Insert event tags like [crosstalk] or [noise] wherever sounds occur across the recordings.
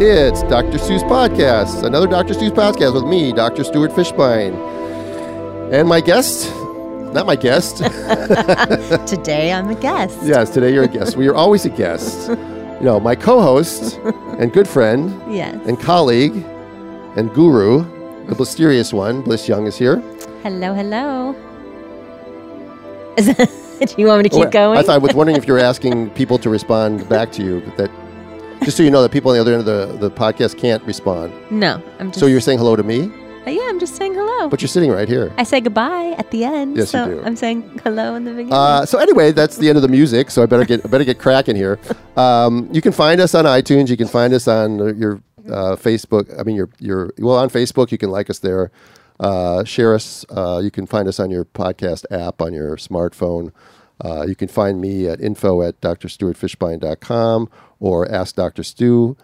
It's Dr. Stu's Podcast, another Dr. Stu's podcast with me, Dr. Stuart Fishbein. And my guest, not my guest. [laughs] [laughs] Today I'm a guest. yes, today you're a guest. We are always a guest. You know, my co host and good friend Yes. and colleague and guru, the mysterious one, Bliss Young, is here. Hello, hello. Is [laughs] that, do you want me to oh, keep Oh, going? I thought I was wondering if you were asking people to respond back to you, but that just so you know that people on the other end of the, the podcast can't respond. no, I'm just. So you're saying hello to me, Uh, yeah, I'm just saying hello. but you're sitting right here. I say goodbye at the end. Yes, you so do. I'm saying hello in the beginning. Uh, so anyway, that's the end of the music. So I better get I better get cracking here. Um, you can find us on iTunes. You can find us on uh, your uh, Facebook. I mean, your your well on Facebook. You can like us there. Uh, share us. Uh, you can find us on your podcast app on your smartphone. Uh, you can find me at info at drstuartfishbein.com or ask Dr. Stu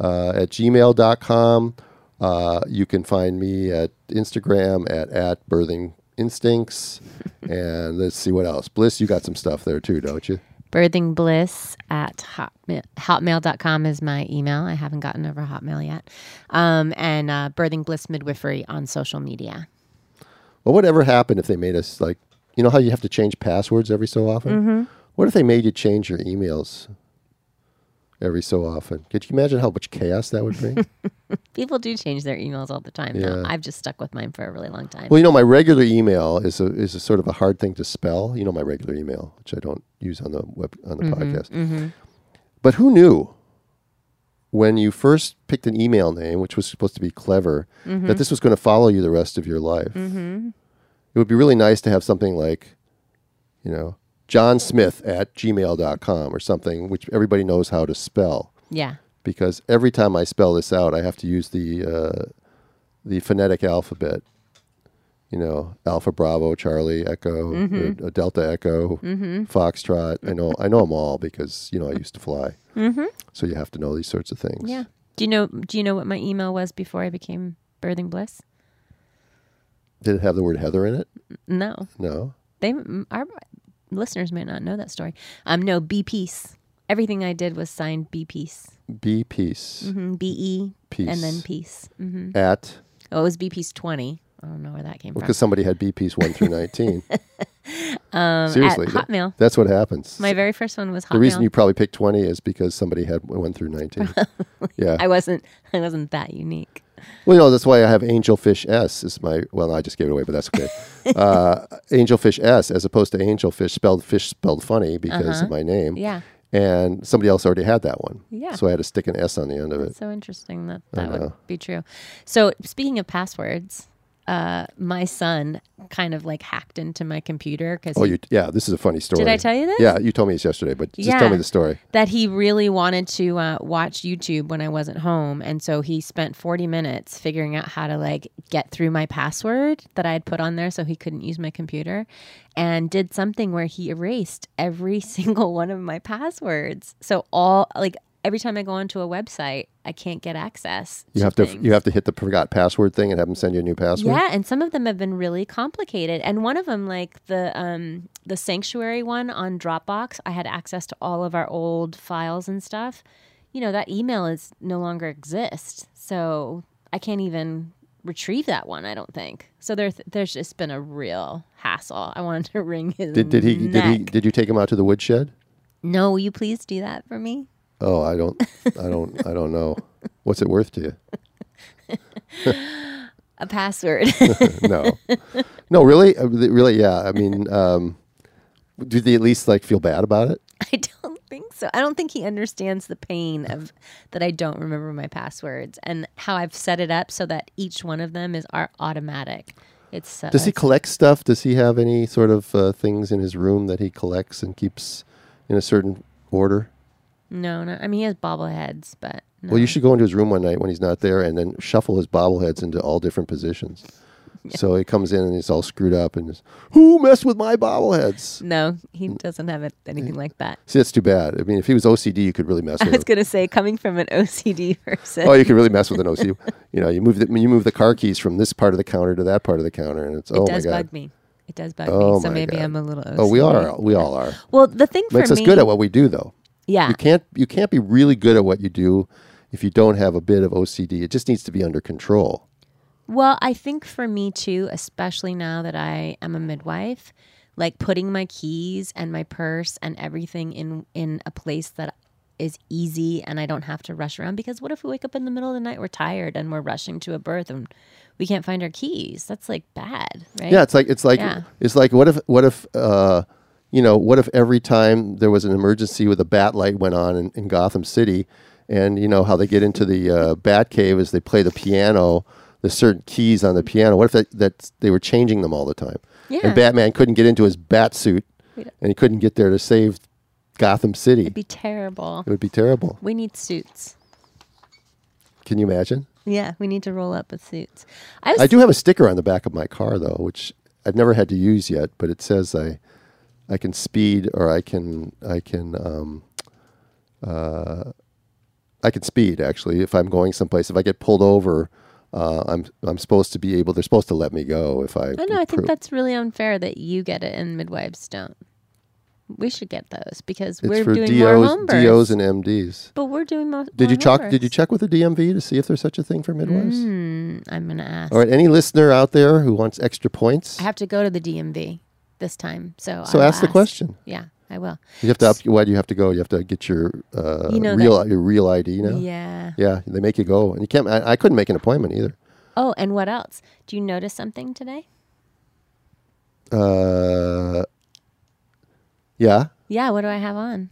uh, at gmail.com. Uh, you can find me at Instagram at, at birthing instincts. [laughs] and let's see what else. Bliss, you got some stuff there too, don't you? Birthing bliss at hotmail, hotmail.com is my email. I haven't gotten over Hotmail yet. Um, and uh, birthing bliss midwifery on social media. Well, whatever happened if they made us like, you know how you have to change passwords every so often? Mm-hmm. What if they made you change your emails every so often? Could you imagine how much chaos that would bring? [laughs] People do change their emails all the time. Yeah. Now. I've just stuck with mine for a really long time. well, you know, my regular email is a is a sort of a hard thing to spell. You know, my regular email, which I don't use on the web on the mm-hmm, podcast. Mm-hmm. But who knew when you first picked an email name, which was supposed to be clever, mm-hmm. that this was going to follow you the rest of your life? It would be really nice to have something like, you know, John Smith at gmail.com or something, which everybody knows how to spell. yeah. Because every time I spell this out, I have to use the uh, the phonetic alphabet. You know, Alpha, Bravo, Charlie, Echo, uh, uh, Delta, Echo, Foxtrot. I know, I know them all because you know I used to fly. Mm-hmm. So you have to know these sorts of things. Yeah. Do you know? Do you know what my email was before I became birthing bliss? Did it have the word Heather in it? No, No. they our listeners may not know that story. Um, no, B peace. Everything I did was signed B peace. B peace Mm-hmm. B E Peace. and then peace. Mm-hmm. at Oh, it was B peace twenty. I don't know where that came from. because somebody had B piece one through nineteen. [laughs] from. Seriously, that- Hotmail. that's what happens. My very first one was Hotmail. the reason you probably picked twenty is because somebody had one through nineteen. [laughs] yeah. I wasn't. I wasn't that unique. Well, you know, that's why I have Angelfish S is my. Well, no, I just gave it away, but that's okay. [laughs] uh, Angelfish S as opposed to Angelfish spelled fish spelled funny because of my name. Uh-huh. Yeah. And somebody else already had that one. Yeah. So I had to stick an S on the end of it. So interesting that that would be true. So speaking of passwords, uh, my son kind of like hacked into my computer because Oh, you yeah. This is a funny story. Did I tell you this? Yeah, you told me this yesterday, but just Yeah. tell me the story. that he really wanted to uh, watch YouTube when I wasn't home, and so he spent forty minutes figuring out how to like get through my password that I had put on there so he couldn't use my computer, and did something where he erased every [laughs] single one of my passwords. So all like every time I go onto a website, I can't get access. You have to things. you have to hit the forgot password thing and have them send you a new password. Yeah, and some of them have been really complicated. And one of them, like the um, the sanctuary one on Dropbox, I had access to all of our old files and stuff. You know, that email is no longer exists, so I can't even retrieve that one. I don't think so. There's there's just been a real hassle. I wanted to [laughs] ring his Did, did he did he did you take him out to the woodshed? No, will you please do that for me? Oh, I don't I don't I don't know. What's it worth to you? [laughs] A password. [laughs] no, no, really, Uh, really, yeah. I mean, um, do they at least like feel bad about it? I don't think so. I don't think he understands the pain of that I don't remember my passwords and how I've set it up so that each one of them is are automatic. It's uh, Does he collect stuff? Does he have any sort of uh, things in his room that he collects and keeps in a certain order? No, no. I mean, he has bobbleheads, but no. Well, you should go into his room one night when he's not there and then shuffle his bobbleheads into all different positions. So he comes in and he's all screwed up and is, who messed with my bobbleheads? No, he doesn't have it, anything like that. See, that's too bad. I mean, if he was OCD, you could really mess I with was him. gonna say, coming from an OCD person, Oh, you could really mess with an OCD. [laughs] you know, you move the you move the car keys from this part of the counter to that part of the counter, and it's it oh my god. It does bug me. It does bug Oh me. So maybe God. I'm a little. OCD. Oh, we are. We all are. Well, the thing for Makes me, us good at what we do, though. Yeah, You can't you can't be really good at what you do if you don't have a bit of OCD, it just needs to be under control. Well, I think for me too, especially now that I am a midwife, like putting my keys and my purse and everything in in a place that is easy and I don't have to rush around because what if we wake up in the middle of the night we're tired and we're rushing to a birth and we can't find our keys? That's like bad, right? Yeah, it's like it's like Yeah. it's like what if what if uh, you know what if every time there was an emergency with a bat light went on in, in Gotham City, and you know how they get into the uh, bat cave as they play the piano, the certain keys on the piano. What if that, that they were changing them all the time? Yeah. And Batman couldn't get into his bat suit, don't- and he couldn't get there to save Gotham City. It'd be terrible. it would be terrible. We need suits. Can you imagine? Yeah, we need to roll up with suits. I was I do have a sticker on the back of my car though, which I've never had to use yet, but it says I I can speed or I can I can um, uh, I can speed actually if I'm going someplace. If I get pulled over, uh, I'm I'm supposed to be able. They're supposed to let me go if I. I know. I think that's really unfair that you get it and midwives don't. We should get those because it's we're doing more DOs, home births. DOs and MDs. but we're doing mo- Did more you check? Did you check with the DMV to see if there's such a thing for midwives? Mm, I'm gonna ask. All right, any listener out there who wants extra points, I have to go to the DMV this time, so so I'll ask the question. Yeah, I will. You have to up, why do you have to go? You have to get your uh, You know real your real ID now. Yeah. Yeah, they make you go, and you can't. I, I couldn't make an appointment either. Oh, and what else? Do you notice something today? Uh, yeah, Yeah. What do I have on?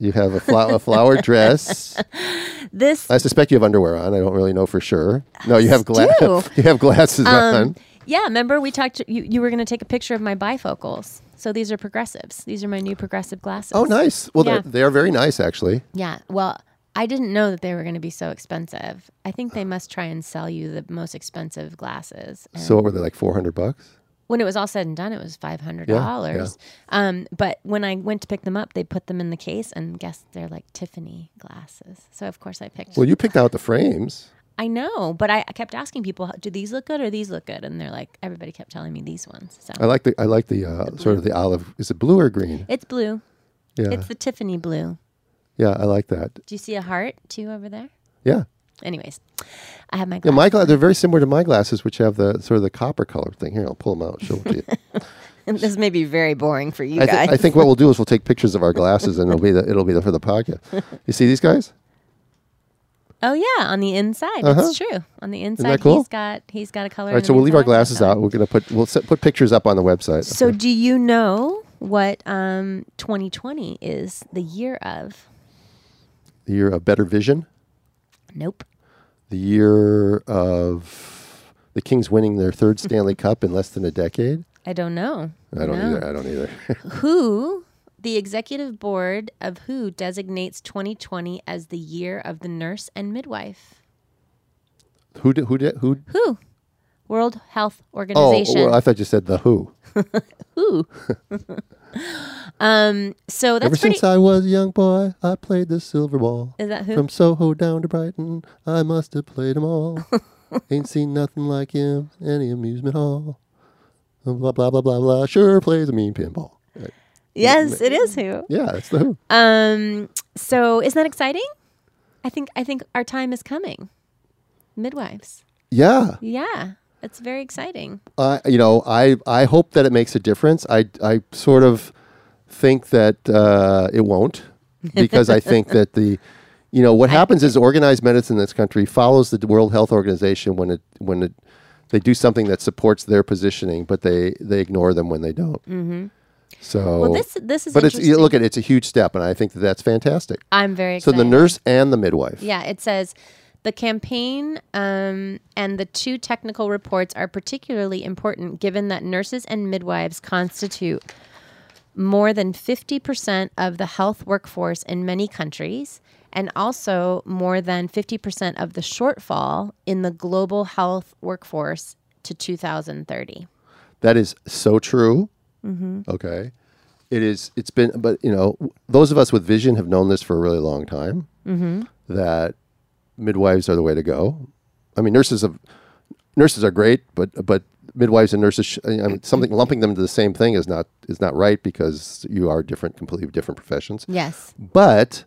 you have a, flo- a flower [laughs] dress. This I suspect you have underwear on. I don't really know for sure. No, you have do. glasses. [laughs] you have glasses on. Yeah, remember we talked. You, you were going to take a picture of my bifocals. So these are progressives. These are my new progressive glasses. Oh, nice. Well, Yeah. they're they are very nice, actually. Yeah. Well, I didn't know that they were going to be so expensive. I think they must try and sell you the most expensive glasses. And So, what were they like? Four hundred bucks. when it was all said and done, it was five hundred dollars. Um, but when I went to pick them up, they put them in the case, and guess they're like Tiffany glasses. So of course I picked. Well, you picked out the frames. I know, but I, I kept asking people, "Do these look good or these look good?" And they're like, everybody kept telling me these ones. So I like the I like the, uh, sort of the olive. Is it blue or green? it's blue. Yeah, It's the Tiffany blue. yeah, I like that. Do you see a heart too over there? Yeah. Anyways, I have my. Yeah, Glasses. my gla- they're very similar to my glasses, which have the sort of the copper color thing. Here, I'll pull them out. Show it to you. [laughs] this may be very boring for you I, guys. I think what we'll do is we'll take pictures of our glasses, and it'll be the, it'll be the, for the podcast. [laughs] You see these guys? Oh yeah, on the inside, Uh-huh. it's true. On the inside, cool? he's got he's got a color. All right, so we'll leave our glasses out. We're gonna put we'll set, put pictures up on the website. So, Okay. do you know what um, 2020 is the year of? the year of better vision, Nope. the year of the Kings winning their third [laughs] Stanley Cup in less than a decade. I don't know. I don't No. either. I don't either. [laughs] Who, the executive board of WHO designates 2020 as the year of the nurse and midwife? who did who did who? WHO, World Health Oh, Organization. well, I thought you said the who. [laughs] WHO. [laughs] um. So that's Ever pretty. since I was a young boy, I played the silver ball. is that who? From Soho down to Brighton, I must have played 'em all. [laughs] Ain't seen nothing like him any amusement hall. Blah blah blah blah blah. Sure plays a mean pinball. Right. Yes, it is who. Yeah, it's the who. Um. So isn't that exciting? I think I think our time is coming. Midwives. Yeah, Yeah, it's very exciting. I you know I I hope that it makes a difference. I I sort of think that uh, it won't [laughs] because I think that the you know what happens is organized medicine in this country follows the World Health Organization when it when it they do something that supports their positioning, but they they ignore them when they don't. Mm-hmm. So Well, this this is. but it's you look at it's a huge step, and I think that that's fantastic. I'm very So the nurse and the midwife. Yeah, it says the campaign um, and the two technical reports are particularly important given that nurses and midwives constitute more than 50% of the health workforce in many countries and also more than 50% of the shortfall in the global health workforce to 2030. That is so true. Mm-hmm. Okay, it is. It's been, but you know, those of us with vision have known this for a really long time. Mm-hmm. That midwives are the way to go. I mean, nurses have nurses are great, but but midwives and nurses, sh- I mean, something lumping them into the same thing is not is not right because you are different, completely different professions. Yes. But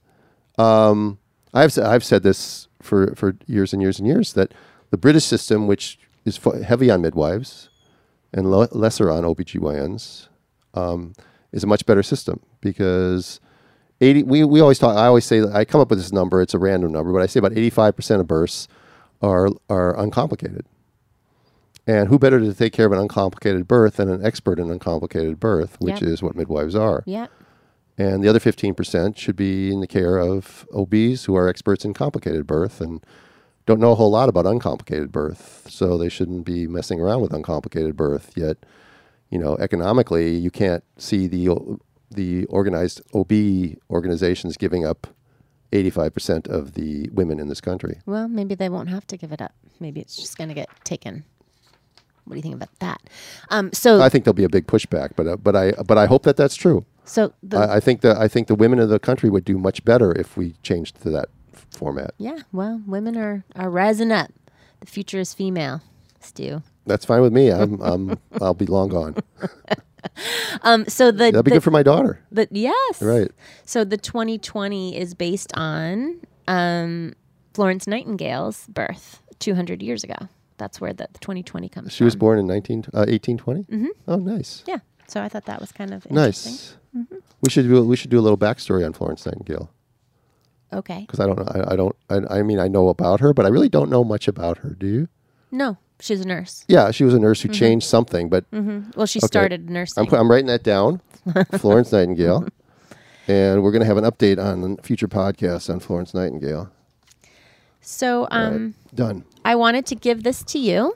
um, I've I've said this for for years and years and years that the British system, which is fo- heavy on midwives and lesser on OBGYNs, um, is a much better system because 80 we, we always talk I always say I come up with this number it's a random number but I say about 85% of births are are uncomplicated and who better to take care of an uncomplicated birth than an expert in uncomplicated birth which Yep. is what midwives are Yeah. and the other 15% should be in the care of OBs who are experts in complicated birth and don't know a whole lot about uncomplicated birth. So they shouldn't be messing around with uncomplicated birth. Yet, you know, economically, you can't see the the organized OB organizations giving up 85% of the women in this country. Well, maybe they won't have to give it up. Maybe it's just going to get taken. What do you think about that? Um, so, I think there'll be a big pushback, but uh, but I but I hope that that's true. so I, I think that I think the women of the country would do much better if we changed to that format. yeah, well, women are are rising up. The future is female. Stu. That's fine with me. I'm, I'm [laughs] I'll be long gone. [laughs] Um, so the That'd be the, good for my daughter. But yes, Right. So the 2020 is based on um, Florence Nightingale's birth 200 years ago. That's where the, the 2020 comes from She from. was born in 19, uh, 1820? Mm-hmm. Oh, nice. Yeah. So I thought that was kind of interesting. Nice. Mm-hmm. We should do we should do a little backstory on Florence Nightingale Okay. because I don't know I, I don't I, I mean I know about her but I really don't know much about her. Do you? No, she's a nurse. Yeah, she was a nurse Mm-hmm. who changed something, but Well, she started nursing. I'm I'm writing that down. [laughs] Florence Nightingale, [laughs] and we're going to have an update on future podcasts on Florence Nightingale. so um, Done. I wanted to give this to you.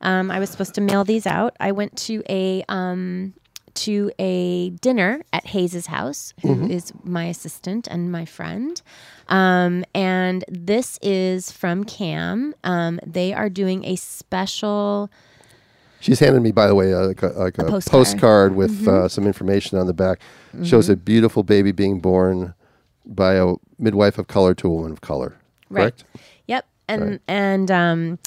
Um, I was supposed to mail these out. I went to a um, to a dinner at Hayes's house, who is my assistant and my friend. Um, and this is from Cam. Um, they are doing a special. She's handed me, by the way, uh, like a, like a, postcard. postcard, with uh, some information on the back. Shows a beautiful baby being born by a midwife of color to a woman of color. Correct? Yep. And Right. and um,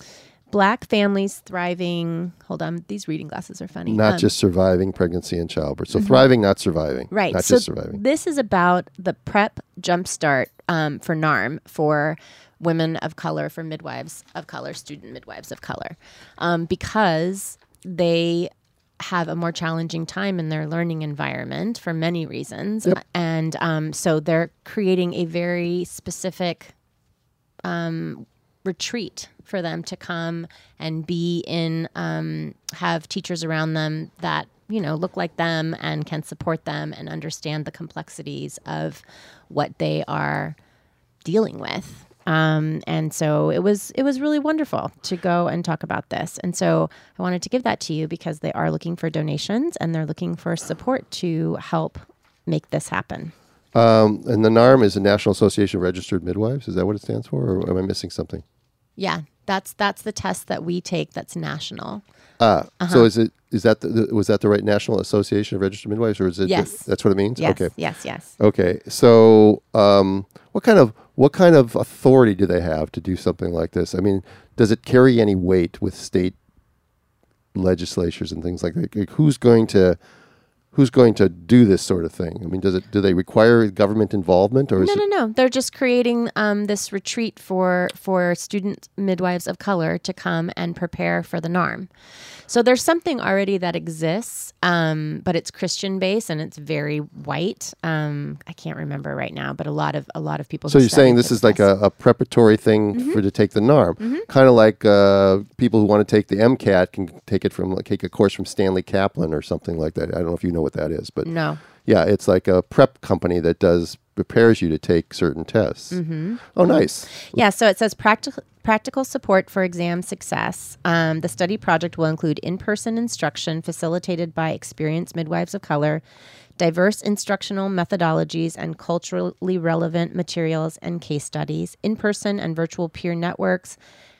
black families thriving. Hold on, these reading glasses are funny. Not Um, just surviving pregnancy and childbirth. So thriving, not surviving. Right. Not so just surviving. This is about the prep jumpstart um, for NARM for women of color, for midwives of color, student midwives of color, um, because they have a more challenging time in their learning environment for many reasons. And um, so they're creating a very specific um, retreat for them to come and be in, um, have teachers around them that, you know, look like them and can support them and understand the complexities of what they are dealing with. Um, and so it was it was really wonderful to go and talk about this. And so I wanted to give that to you because they are looking for donations and they're looking for support to help make this happen. Um, and the NARM is the National Association of Registered Midwives. Is that what it stands for, or am I missing something? Yeah, that's that's the test that we take that's national. Ah, Uh-huh. so is it is that the, the- was that the right National Association of Registered Midwives, or is it? Yes. that's what it means. Yes, Okay. yes, yes. Okay. So, um, what kind of what kind of authority do they have to do something like this? I mean, does it carry any weight with state legislatures and things like that? Like, who's going to who's going to do this sort of thing? I mean, does it do they require government involvement, or is No, no, no. They're just creating um, this retreat for for student midwives of color to come and prepare for the NARM. So there's something already that exists, um, but it's Christian based and it's very white. Um, I can't remember right now, but a lot of a lot of people. So you're saying this is like a, a preparatory thing Mm-hmm. for to take the NARM, kind of like uh, people who want to take the MCAT can take it from like, take a course from Stanley Kaplan or something like that. I don't know if you know what that is, but no. yeah, it's like a prep company that does prepares you to take certain tests. Mm-hmm. Oh, nice. Yeah, so it says practical practical support for exam success. Um, the study project will include in-person instruction facilitated by experienced midwives of color, diverse instructional methodologies and culturally relevant materials and case studies, in-person and virtual peer networks,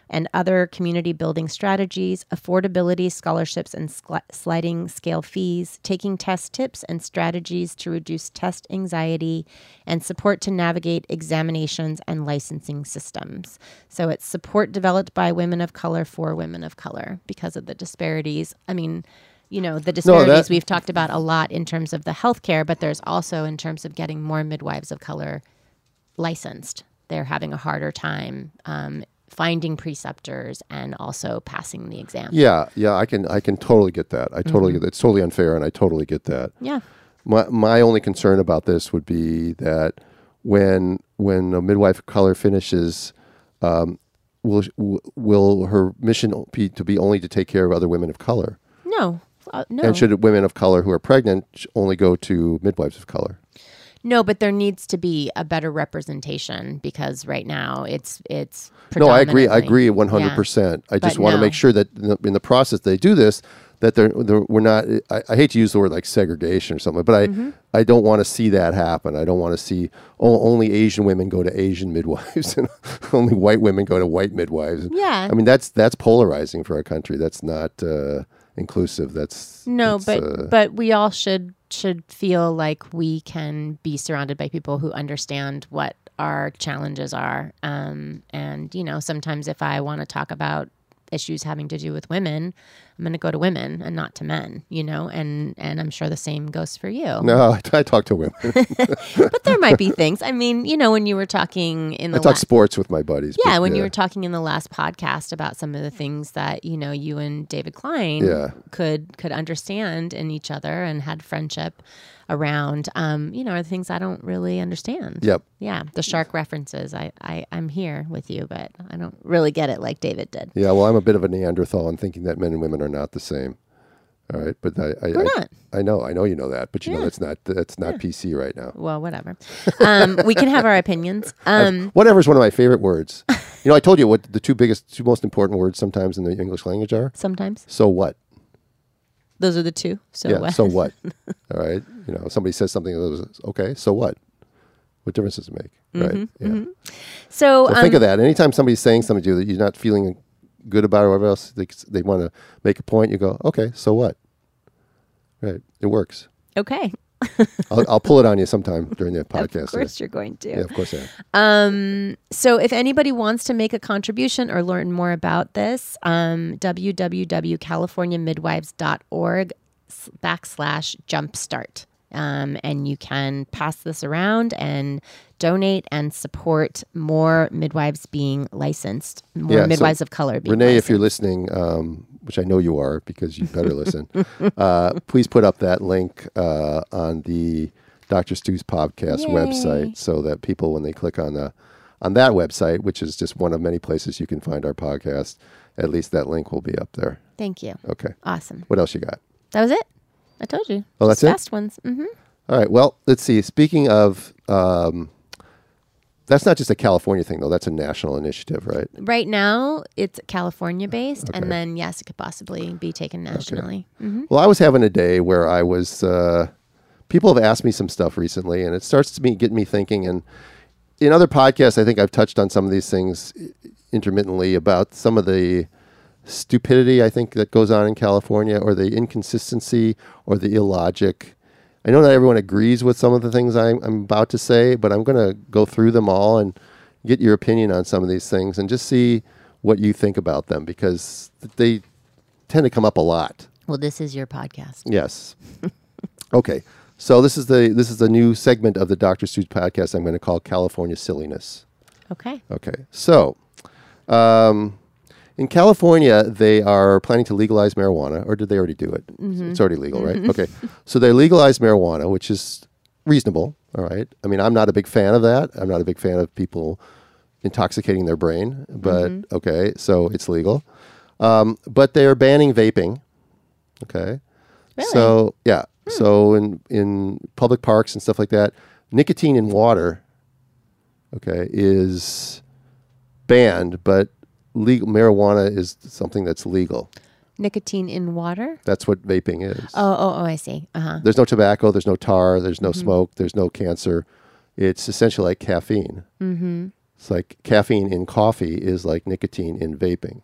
and other community building strategies, affordability, scholarships, and sli- sliding scale fees, taking test tips and strategies to reduce test anxiety, and support to navigate examinations and licensing systems. So it's support developed by women of color for women of color because of the disparities. I mean, you know, the disparities we've talked about a lot in terms of the healthcare, but there's also in terms of getting more midwives of color licensed. They're having a harder time um, finding preceptors and also passing the exam. Yeah, yeah, I can I can totally get that. I totally get that. It's totally unfair, and I totally get that. Yeah. My my only concern about this would be that when when a midwife of color finishes, um, will will her mission be to be only to take care of other women of color? No. Uh, no. And should women of color who are pregnant only go to midwives of color? No, but there needs to be a better representation because right now it's it's. No, I agree. I agree one hundred percent. I just want to no. make sure that in the, in the process they do this, that they're, they're we're not. I, I hate to use the word like segregation or something, but I Mm-hmm. I don't want to see that happen. I don't want to see o- only Asian women go to Asian midwives [laughs] and only white women go to white midwives. Yeah. I mean that's that's polarizing for our country. That's not uh, inclusive. That's No, that's, but uh, but we all should should feel like we can be surrounded by people who understand what our challenges are. Um, and you know, sometimes if I want to talk about issues having to do with women, I'm going to go to women and not to men. You know, and and I'm sure the same goes for you. no, I, I talk to women. [laughs] But there might be things. I mean, you know, when you were talking in the I talk la- sports with my buddies. yeah, but, when you were talking in the last podcast about some of the things that you know you and David Klein Yeah. could could understand in each other and had friendship around, um, you know, are the things I don't really understand. Yep. Yeah, the shark references. I, I I'm here with you, but I don't really get it like David did. Yeah, well, I'm a bit of a Neanderthal in thinking that men and women are not the same. All right, but I, I, I, not. I know, I know you know that, but you know that's not that's not PC right now. Well, whatever. Um, we can have our opinions. [laughs] Um, Whatever is one of my favorite words. you know, I told you what the two biggest, two most important words sometimes in the English language are. sometimes So what? Those are the two. So yeah. what? So what? [laughs] All right. You know, somebody says something. that was, Okay. So what? What difference does it make? right. Yeah. So, So um, think of that. Anytime somebody's saying something to you that you're not feeling good about or whatever else, they, they want to make a point. You go, okay. So what? Right. It works. okay. I'll, I'll pull it on you sometime during the [laughs] podcast. Of course, you're going to. Yeah, of course I am. Um, so if anybody wants to make a contribution or learn more about this, um, www.californiamidwives.org backslash jumpstart. Um, and you can pass this around and donate and support more midwives being licensed, more Yeah, so midwives of color being Renee, if you're listening, um, which I know you are because you better listen, [laughs] uh, please put up that link uh, on the Dr. Stu's podcast Yay. website so that people, when they click on the on that website, which is just one of many places you can find our podcast, at least that link will be up there. Thank you. Okay. Awesome. What else you got? That was it. I told you. Oh, that's Just it? Fast ones. hmm All right. Well, let's see. Speaking of, um, that's not just a California thing, though. That's a national initiative, right? Right now, it's California based, Okay. and then yes, it could possibly be taken nationally. hmm Well, I was having a day where I was. Uh, people have asked me some stuff recently, and it starts to me get me thinking. And in other podcasts, I think I've touched on some of these things intermittently about some of the stupidity I think that goes on in California, or the inconsistency, or the illogic. I know not everyone agrees with some of the things I'm, I'm about to say, but I'm going to go through them all and get your opinion on some of these things, and just see what you think about them because they tend to come up a lot. Well, this is your podcast. Yes. [laughs] okay. So this is the this is the new segment of the Dr. Stu's podcast I'm going to call California Silliness. Okay. Okay. So, um, in California, they are planning to legalize marijuana, or did they already do it? Mm-hmm. It's already legal, right? Mm-hmm. Okay. So they legalized marijuana, which is reasonable. All right. I mean, I'm not a big fan of that. I'm not a big fan of people intoxicating their brain, but mm-hmm. okay. So it's legal. Um, but they are banning vaping. Okay. Really? So yeah. Hmm. So in in public parks and stuff like that, nicotine in water, okay, is banned, but legal marijuana is something that's legal. Nicotine in water? That's what vaping is. Oh, oh, oh, I see. Uh huh. There's no tobacco, there's no tar, there's no smoke, there's no cancer. It's essentially like caffeine. Mm-hmm. It's like caffeine in coffee is like nicotine in vaping.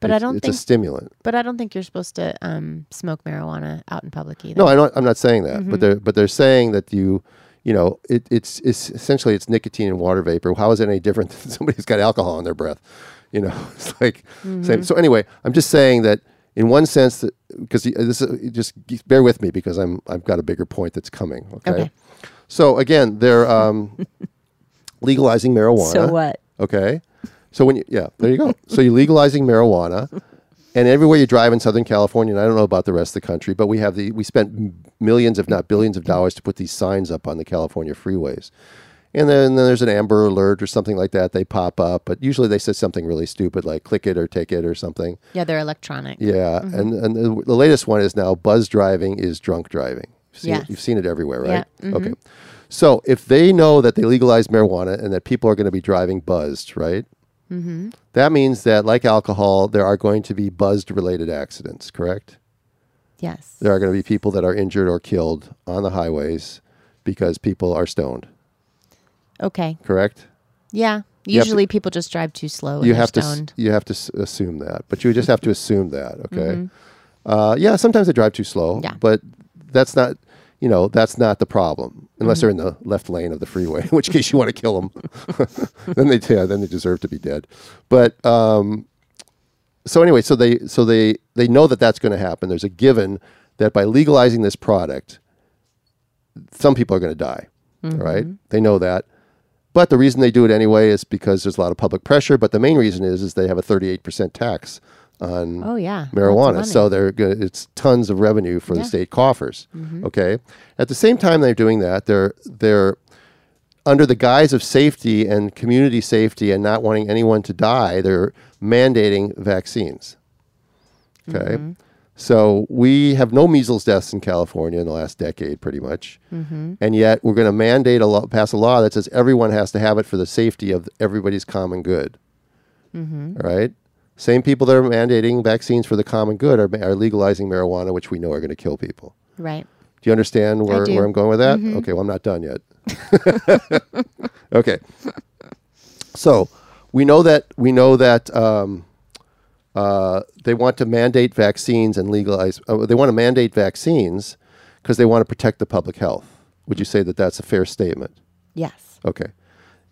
But I don't it's think- a stimulant. But I don't think you're supposed to um, smoke marijuana out in public either. No, I don't, I'm not saying that, Mm-hmm. but they're but they're saying that you, you know, it, it's it's essentially it's nicotine and water vapor. How is it any different [laughs] than somebody who's got alcohol in their breath? You know, [laughs] it's like Mm-hmm. same. So anyway, I'm just saying that in one sense that because this is, just bear with me because I'm I've got a bigger point that's coming. Okay. Okay. So again, they're um, [laughs] legalizing marijuana. So what? Okay. So when you, yeah, there you go. So you're legalizing marijuana, and everywhere you drive in Southern California, and I don't know about the rest of the country, but we have the we spent millions, if not billions, of dollars to put these signs up on the California freeways, and then, then there's an Amber Alert or something like that. They pop up, but usually they say something really stupid like "click it" or "take it" or something. Yeah, they're electronic. Yeah, and and the, the latest one is now buzz driving is drunk driving. You've seen, Yes. it, you've seen it everywhere, right? Yeah, Okay. So if they know that they legalize marijuana and that people are going to be driving buzzed, right? Mm-hmm. That means that, like alcohol, there are going to be buzzed related accidents, correct? Yes. There are going to be people that are injured or killed on the highways because people are stoned, Okay. correct? Yeah. have to- Usually people just drive too slow. you have to you have to s- assume that, but you just have to assume that. [laughs] Okay. Uh, yeah, sometimes they drive too slow. Mm-hmm. Yeah. But that's not, you know, that's not the problem Mm-hmm. unless they're in the left lane of the freeway. [laughs] In which case you want to kill them. [laughs] then they yeah, then they deserve to be dead. But um, so anyway, so they so they they know that that's going to happen. There's a given that by legalizing this product, some people are going to die. all Right? They know that. But the reason they do it anyway is because there's a lot of public pressure. But the main reason is is they have a 38% tax on Oh yeah. Marijuana. So they're good. It's tons of revenue for the Yeah. Mm-hmm. state coffers. Okay. At the same time they're doing that, they're they're under the guise of safety and community safety and not wanting anyone to die. They're mandating vaccines. Okay. Mm-hmm. So we have no measles deaths in California in the last decade, pretty much, Mm-hmm. and yet we're going to mandate a law, pass a law that says everyone has to have it for the safety of everybody's common good. Mm-hmm. All right. Same people that are mandating vaccines for the common good are, are legalizing marijuana, which we know are going to kill people. Right. Do you understand where. Mm-hmm. where I'm going with that? Okay, well, I'm not done yet. [laughs] [laughs] okay. So we know that we know that um, uh, they want to mandate vaccines and legalize. Uh, they want to mandate vaccines because they want to protect the public health. Would you say that that's a fair statement? Yes. Okay.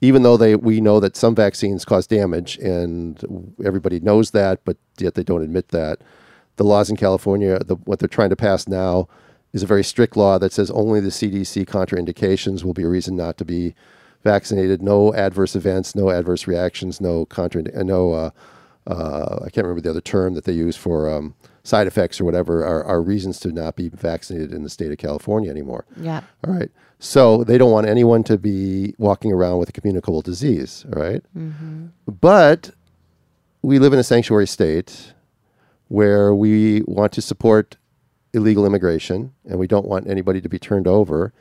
Even though they, we know that some vaccines cause damage, and everybody knows that, but yet they don't admit that. The laws in California, the, what they're trying to pass now, is a very strict law that says only the CDC contraindications will be a reason not to be vaccinated. No adverse events, no adverse reactions, no contra, no. Uh, uh, I can't remember the other term that they use for um, side effects or whatever are, are reasons to not be vaccinated in the state of California anymore. Yeah. All right. So they don't want anyone to be walking around with a communicable disease. All right? But we live in a sanctuary state where we want to support illegal immigration and we don't want anybody to be turned over.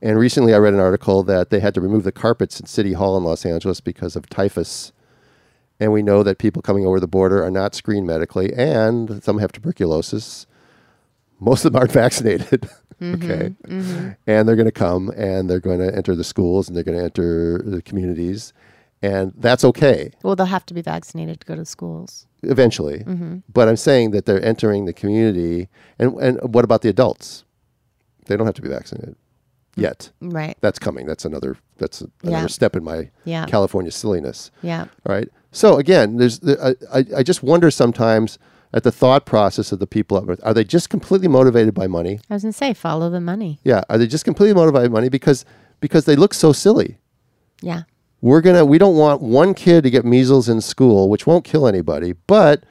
And recently I read an article that they had to remove the carpets at City Hall in Los Angeles because of typhus. And we know that people coming over the border are not screened medically and some have tuberculosis. Most of them aren't [laughs] vaccinated. Mm-hmm, okay. Mm-hmm. And they're going to come and they're going to enter the schools and they're going to enter the communities. And that's okay Well, they'll have to be vaccinated to go to schools. eventually. Mm-hmm. But I'm saying that they're entering the community. And, and what about the adults? They don't have to be vaccinated mm. yet. Right. That's coming. That's another. That's another Yeah. step in my Yeah. California silliness. Yeah. All right. So again, there's. the- I, I, just wonder sometimes at the thought process of the people. Up there. Are they just completely motivated by money? I was gonna say follow the money. Yeah. Are they just completely motivated by money because because they look so silly? Yeah. We're gonna. We don't want one kid to get measles in school, which won't kill anybody. But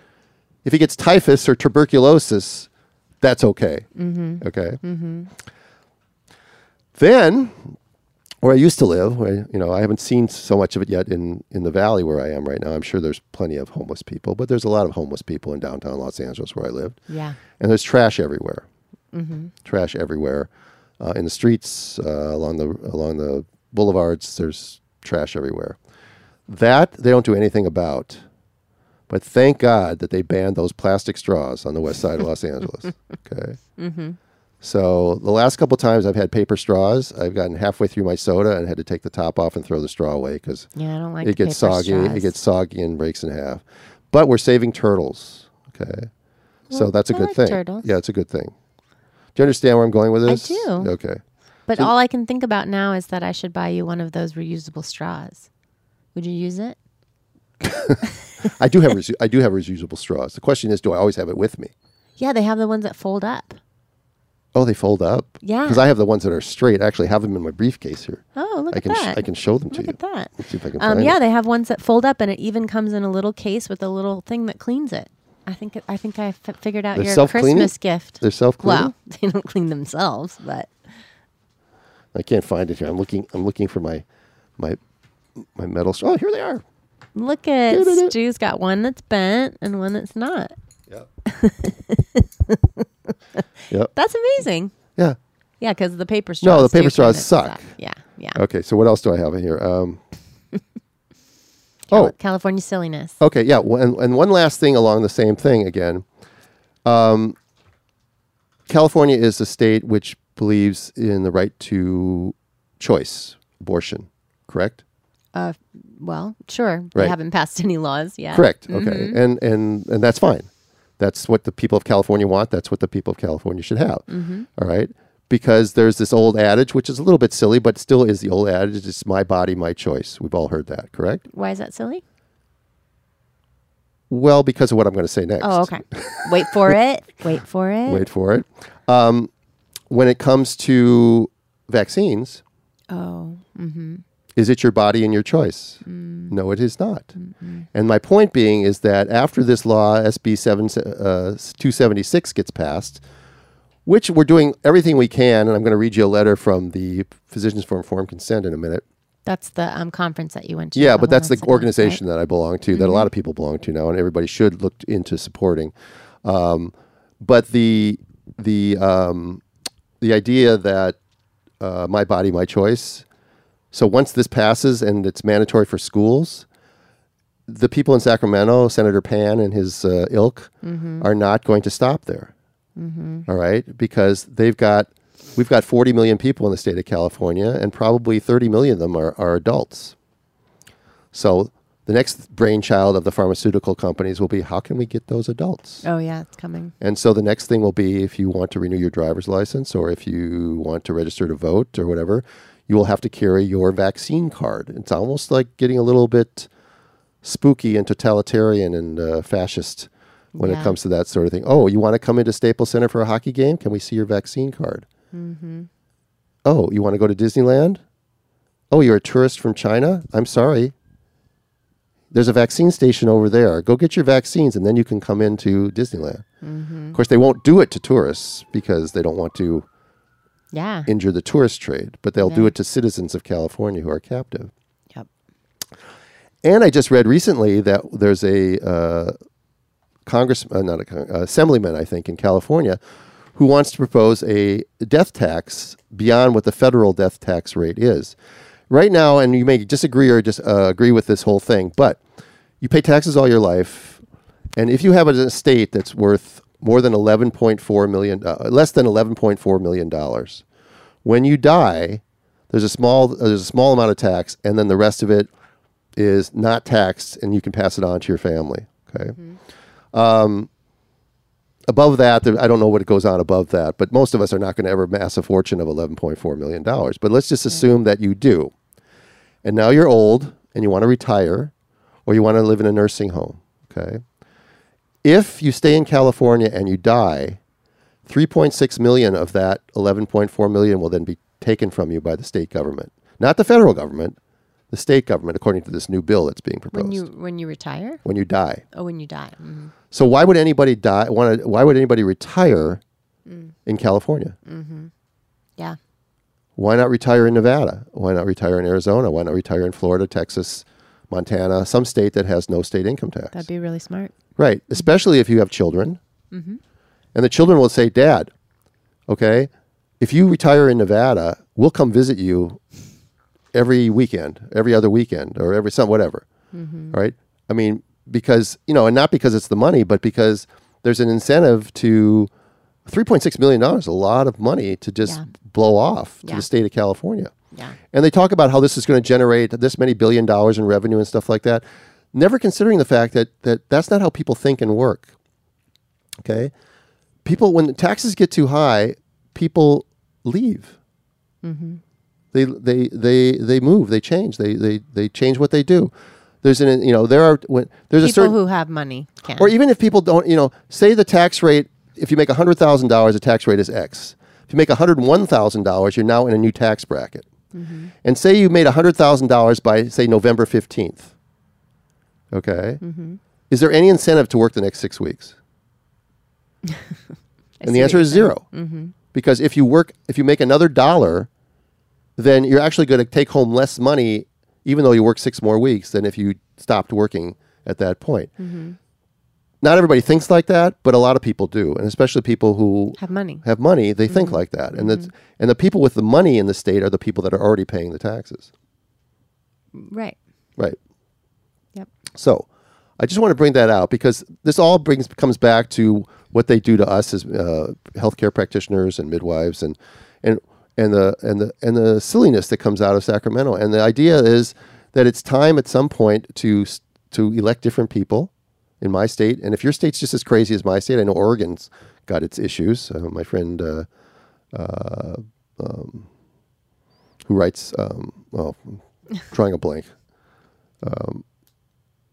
if he gets typhus or tuberculosis, that's okay. Mm-hmm. Okay. Mm-hmm. Then, where I used to live, where, you know, I haven't seen so much of it yet in in the valley where I am right now. I'm sure there's plenty of homeless people, but there's a lot of homeless people in downtown Los Angeles where I lived Yeah. and there's trash everywhere. Trash everywhere, uh, in the streets, uh, along the along the boulevards. There's trash everywhere. That they don't do anything about. But thank God that they banned those plastic straws on the west side of Los Angeles. [laughs] Okay. So the last couple times I've had paper straws, I've gotten halfway through my soda and had to take the top off and throw the straw away because Yeah. I don't like. it gets soggy. straws. It gets soggy and breaks in half. But we're saving turtles. Okay. so that's a I good like thing. turtles. Yeah, it's a good thing. Do you understand where I'm going with I this? do. Okay. But So- all I can think about now is that I should buy you one of those reusable straws. Would you use it? [laughs] I do have resu- I do have reusable straws. The question is, do I always have it with me? Yeah, they have the ones that fold up. Oh, they fold up. Yeah. Because I have the ones that are straight. I actually have them in my briefcase here. Oh, look I at can sh- that. I can show them to look you. at that. Let's see if I can Um, yeah, it. they have ones that fold up, and it even comes in a little case with a little thing that cleans it. I think it, I think I f- figured out They're your? Christmas gift. They're self-cleaning. Well, [laughs] they don't clean themselves, but I can't find it here. I'm looking. I'm looking for my my my metal. Oh, here they are. look at. Stu's got one that's bent and one that's not. Yep. [laughs] yep. That's amazing. Yeah. Yeah, because the paper straws. No, the paper straws kind of suck. Yeah, yeah. Okay. So what else do I have in here? Um, Cal- oh, California silliness. Okay, yeah, and, and one last thing along the same thing again. Um, California is a state which believes in the right to choice, abortion, correct? Uh, well, sure. They Right. haven't passed [laughs] any laws yet. Correct. Okay, and and and that's fine. That's what the people of California want. That's what the people of California should have. All right, because there's this old adage, which is a little bit silly, but still is the old adage: "It's my body, my choice." We've all heard that, correct? Why is that silly? Well, because of what I'm going to say next. Oh, okay. Wait for [laughs] it. Wait for it. Wait for it. Um, when it comes to vaccines, Oh. Is it your body and your choice? No, it is not. And my point being is that after this law, SB 7, uh, 276, gets passed, which we're doing everything we can, and I'm going to read you a letter from the Physicians for Informed Consent in a minute. That's the um, conference that you went to. Yeah, but that's the organization right? that I belong to, that a lot of people belong to now, and everybody should look into supporting. Um, but the the um, the idea that uh, my body, my choice. So once this passes and it's mandatory for schools, the people in Sacramento, Senator Pan and his uh, ilk, are not going to stop there. All right, because they've got we've got 40 million people in the state of California, and probably 30 million of them are, are adults. So the next brainchild of the pharmaceutical companies will be how can we get those adults? Oh yeah, it's coming. And so the next thing will be if you want to renew your driver's license or if you want to register to vote or whatever, you will have to carry your vaccine card. It's almost like getting a little bit spooky and totalitarian and uh, fascist when it comes to that sort of thing. Oh, you want to come into Staples Center for a hockey game? Can we see your vaccine card? Mm-hmm. Oh, you want to go to Disneyland? Oh, you're a tourist from China? I'm sorry. There's a vaccine station over there. Go get your vaccines and then you can come into Disneyland. Of course, they won't do it to tourists because they don't want to Yeah. injure the tourist trade, but they'll do it to citizens of California who are captive. Yep. And I just read recently that there's a uh, Congress, uh, not a con- uh, assemblyman, I think, in California, who wants to propose a death tax beyond what the federal death tax rate is. Right now, and you may disagree or just uh, agree with this whole thing, but you pay taxes all your life, and if you have an estate that's worth more than 11.4 million, uh, less than 11.4 million dollars, when you die, there's a small there's a small amount of tax, and then the rest of it is not taxed, and you can pass it on to your family. Okay. Um, above that, there, I don't know what goes on above that, but most of us are not going to ever amass a fortune of 11.4 million dollars. But let's just assume that you do, and now you're old and you want to retire, or you want to live in a nursing home. Okay. If you stay in California and you die, 3.6 million of that 11.4 million will then be taken from you by the state government, not the federal government, the state government, according to this new bill that's being proposed. When you when you retire? when you die. Oh, when you die. Mhm. So why would anybody die? Want to? Why would anybody retire in California? Yeah. Why not retire in Nevada? Why not retire in Arizona? Why not retire in Florida, Texas, Montana, some state that has no state income tax? That'd be really smart. Right, mm-hmm. especially if you have children. Mm-hmm. And the children will say, Dad, okay, if you retire in Nevada, we'll come visit you every weekend, every other weekend, or every some whatever. Mm-hmm. Right? I mean, because, you know, and not because it's the money, but because there's an incentive to $3.6 million, a lot of money to just Yeah. blow off to Yeah. the state of California. Yeah. And they talk about how this is going to generate this many billion dollars in revenue and stuff like that, never considering the fact that, that that's not how people think and work. Okay? People, when taxes get too high, people leave. Mm-hmm. They, they, they, they move, they change, they, they, they change what they do. There's an, you know, there are, when, there's a certain. People who have money can. or even if people don't, you know, say the tax rate, if you make $100,000, the tax rate is X. If you make $101,000, you're now in a new tax bracket. Mm-hmm. And say you made $100,000 by, say, November 15th. Okay. Is there any incentive to work the next six weeks? [laughs] And the answer is saying. 0 Because if you work, if you make another dollar, then you're actually going to take home less money, even though you work six more weeks, than if you stopped working at that point. Not everybody thinks like that, but a lot of people do, and especially people who Have money. have money, they think like that. And that's and the people with the money in the state are the people that are already paying the taxes. Right. Right. Yep. So, I just want to bring that out because this all brings comes back to what they do to us as uh, healthcare practitioners and midwives and and and the and the and the silliness that comes out of Sacramento. And the idea is that it's time at some point to to elect different people in my state. And if your state's just as crazy as my state, I know Oregon's got its issues. Uh, my friend. Uh, uh, um, who writes? Um, well, [laughs] drawing a blank.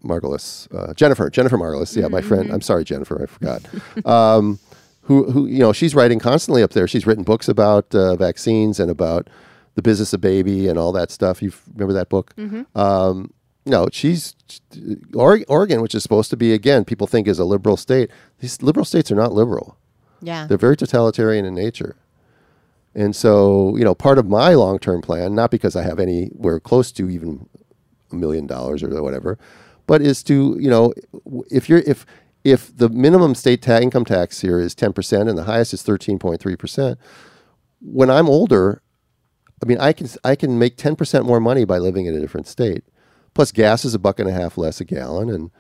Margulis, uh, Jennifer, Jennifer Margulis. Yeah, my friend. I'm sorry, Jennifer, I forgot. [laughs] um, who, who, you know, she's writing constantly up there. She's written books about uh, vaccines and about the business of baby and all that stuff. You remember that book? Um, no, she's Oregon, which is supposed to be again, people think is a liberal state. These liberal states are not liberal. Yeah. They're very totalitarian in nature. And so, you know, part of my long term plan, not because I have anywhere close to even a million dollars or whatever, but is to, you know, if you're if if the minimum state ta- income tax here is ten percent and the highest is thirteen point three percent, when I'm older, I mean, I can I can make ten percent more money by living in a different state. Plus, gas is a buck and a half less a gallon, and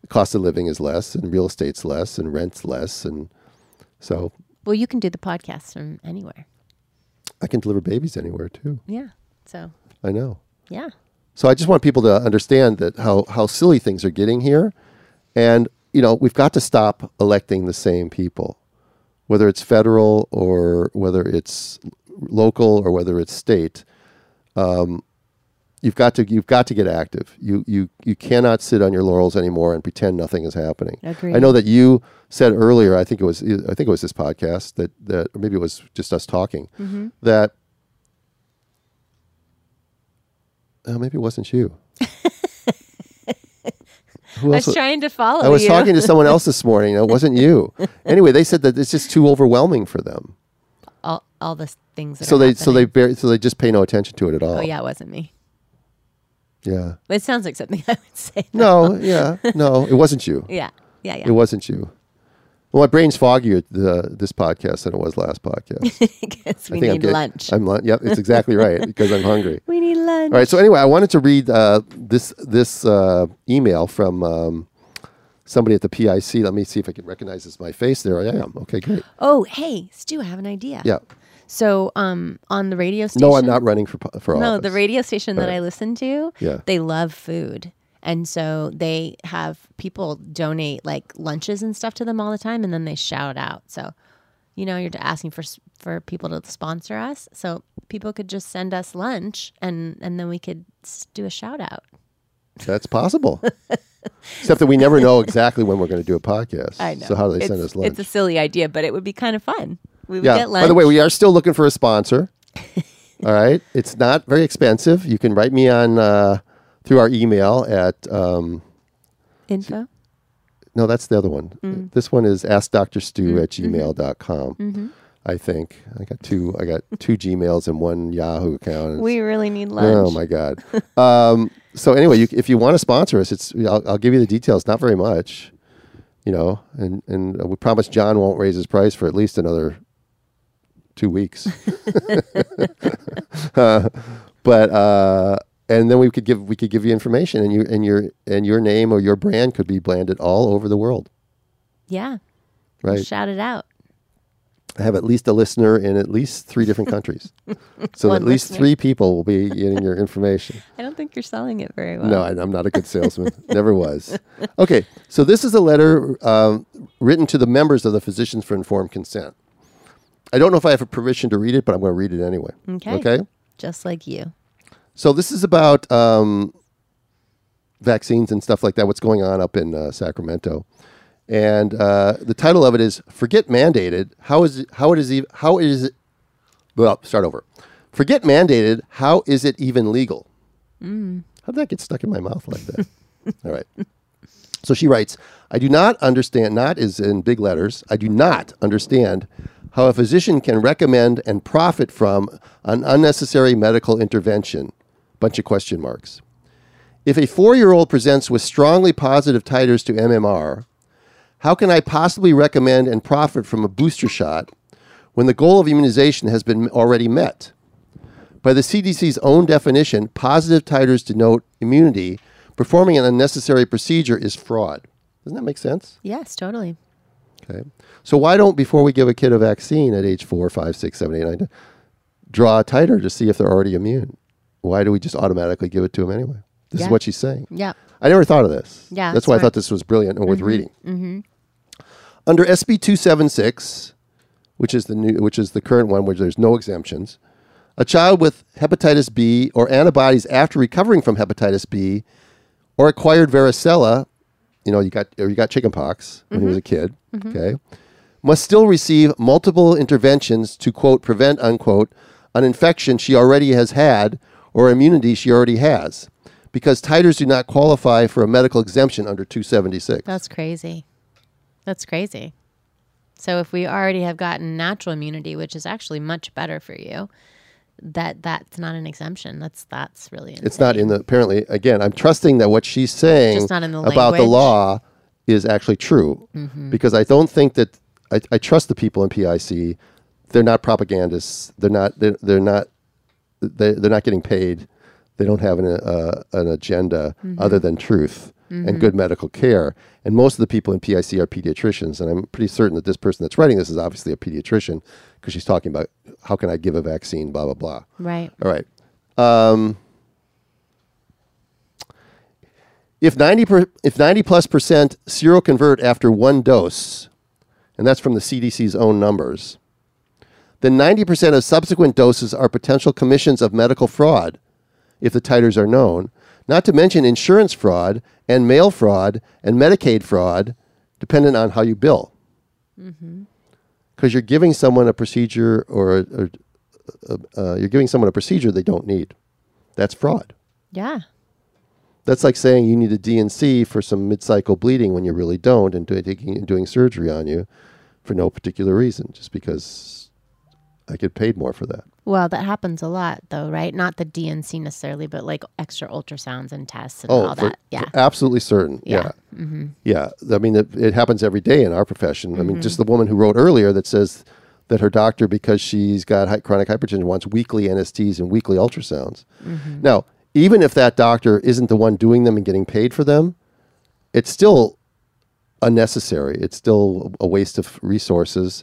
the cost of living is less, and real estate's less, and rent's less, and so well, you can do the podcast from anywhere. I can deliver babies anywhere too. Yeah. So, I know. yeah. So I just want people to understand that how how silly things are getting here, and you know we've got to stop electing the same people, whether it's federal or whether it's local or whether it's state. Um, you've got to you've got to get active. You you you cannot sit on your laurels anymore and pretend nothing is happening. Agreed. I know that you said earlier. I think it was I think it was this podcast that that or maybe it was just us talking Mm-hmm. that. Uh, maybe it wasn't you. [laughs] I was trying to follow I was you. talking to [laughs] someone else this morning. It wasn't you. [laughs] Anyway, they said that it's just too overwhelming for them. all, all the things. That So are they so they so they just pay no attention to it at all. Oh yeah, it wasn't me. Yeah. But it sounds like something [laughs] I would say. No. Yeah. No. It wasn't you. [laughs] Yeah. Yeah. Yeah. It wasn't you. Well, my brain's foggier the, this podcast than it was last podcast. [laughs] Because we I think I'm need lunch. I'm lunch. Yep, it's exactly right because I'm hungry. we need lunch. All right. So anyway, I wanted to read uh, this this uh, email from um, somebody at the PIC. Let me see if I can recognize this. My face. There I am. Okay, great. Oh, hey, Stu, I have an idea. Yeah. So, um, on the radio station. No, I'm not running for for No, the radio station that Right. I listen to, Yeah. they love food. And so they have people donate like lunches and stuff to them all the time and then they shout out. So, you know, you're asking for for people to sponsor us. So people could just send us lunch and and then we could do a shout out. That's possible. [laughs] Except that we never know exactly when we're going to do a podcast. I know. So how do they it's, send us lunch? It's a silly idea, but it would be kind of fun. We would yeah. get lunch. By the way, we are still looking for a sponsor. [laughs] All right. It's not very expensive. You can write me on uh, through our email at um, info. no, that's the other one. Mm. This one is askdrstu Mm-hmm. at gmail.com. I think I got two. I got two Gmails and one Yahoo account. We really need lunch. Oh my god. [laughs] um, so anyway, you, if you want to sponsor us, it's I'll, I'll give you the details. Not very much, you know, and and we promise John won't raise his price for at least another two weeks. [laughs] Uh, but uh, and then we could give we could give you information, and you and your and your name or your brand could be branded all over the world, Yeah. right? Shout it out. I have at least a listener in at least three different countries, [laughs] so at least listener. three people will be getting your information. [laughs] I don't think you're selling it very well. No, I, I'm not a good salesman. Never was. Okay, so this is a letter um, written to the members of the Physicians for Informed Consent. I don't know if I have a permission to read it, but I'm going to read it anyway. Okay. Okay. Just like you. So this is about um, vaccines and stuff like that. What's going on up in uh, Sacramento, and uh, the title of it is "Forget Mandated: How is it, how it is even, how is it Well, start over. Forget mandated. How is it even legal? How did that get stuck in my mouth like that? [laughs] All right. So she writes, I do not understand, not is in big letters, I do not understand how a physician can recommend and profit from an unnecessary medical intervention. Bunch of question marks. If a four year old presents with strongly positive titers to MMR, how can I possibly recommend and profit from a booster shot when the goal of immunization has been already met? By the CDC's own definition, positive titers denote immunity. Performing an unnecessary procedure is fraud. Doesn't that make sense? Yes, totally. Okay. So why don't before we give a kid a vaccine at age four, five, six, seven, eight, nine, draw a titer to see if they're already immune? Why do we just automatically give it to them anyway? This is what she's saying. Yeah. I never thought of this. Yeah, that's why I thought this was brilliant and worth mm-hmm. reading. Mm-hmm. Under SB two seven six, which is the new, which is the current one, where there's no exemptions, a child with hepatitis B or antibodies after recovering from hepatitis B or acquired varicella, you know, you got or you got chickenpox when he was a mm-hmm. kid, mm-hmm. okay, must still receive multiple interventions to quote prevent unquote an infection she already has had or immunity she already has, because titers do not qualify for a medical exemption under 276. That's crazy. That's crazy. So if we already have gotten natural immunity, which is actually much better for you, that that's not an exemption. That's that's really insane. It's not in the apparently again. I'm trusting that what she's saying Just not in the about the. Mm-hmm. law is actually true because I don't think that I, I trust the people in PIC. They're not propagandists. They're not. They're, they're not. They, they're not getting paid. They don't have an uh, an agenda Mm-hmm. other than truth and good medical care. And most of the people in PIC are pediatricians, and I'm pretty certain that this person that's writing this is obviously a pediatrician because she's talking about how can I give a vaccine, blah blah blah. right. All right. Um, if 90 per, if 90 plus percent seroconvert after one dose, and that's from the CDC's own numbers, then 90% of subsequent doses are potential commissions of medical fraud if the titers are known, not to mention insurance fraud and mail fraud and Medicaid fraud, dependent on how you bill. Because you're giving someone a procedure or, or uh, you're giving someone a procedure they don't need. That's fraud. Yeah. That's like saying you need a D&C for some mid-cycle bleeding when you really don't, and doing taking doing surgery on you for no particular reason, just because I get paid more for that. Well, that happens a lot, though, right? Not the D&C necessarily, but like extra ultrasounds and tests and oh, all Oh, for, that. Yeah. absolutely certain. Yeah, Yeah. Mm-hmm. yeah. I mean, it, it happens every day in our profession. I mean, just mm-hmm. the woman who wrote earlier that says that her doctor, because she's got hy- chronic hypertension, wants weekly NSTs and weekly ultrasounds. Mm-hmm. Now, even if that doctor isn't the one doing them and getting paid for them, it's still unnecessary. It's still a waste of resources.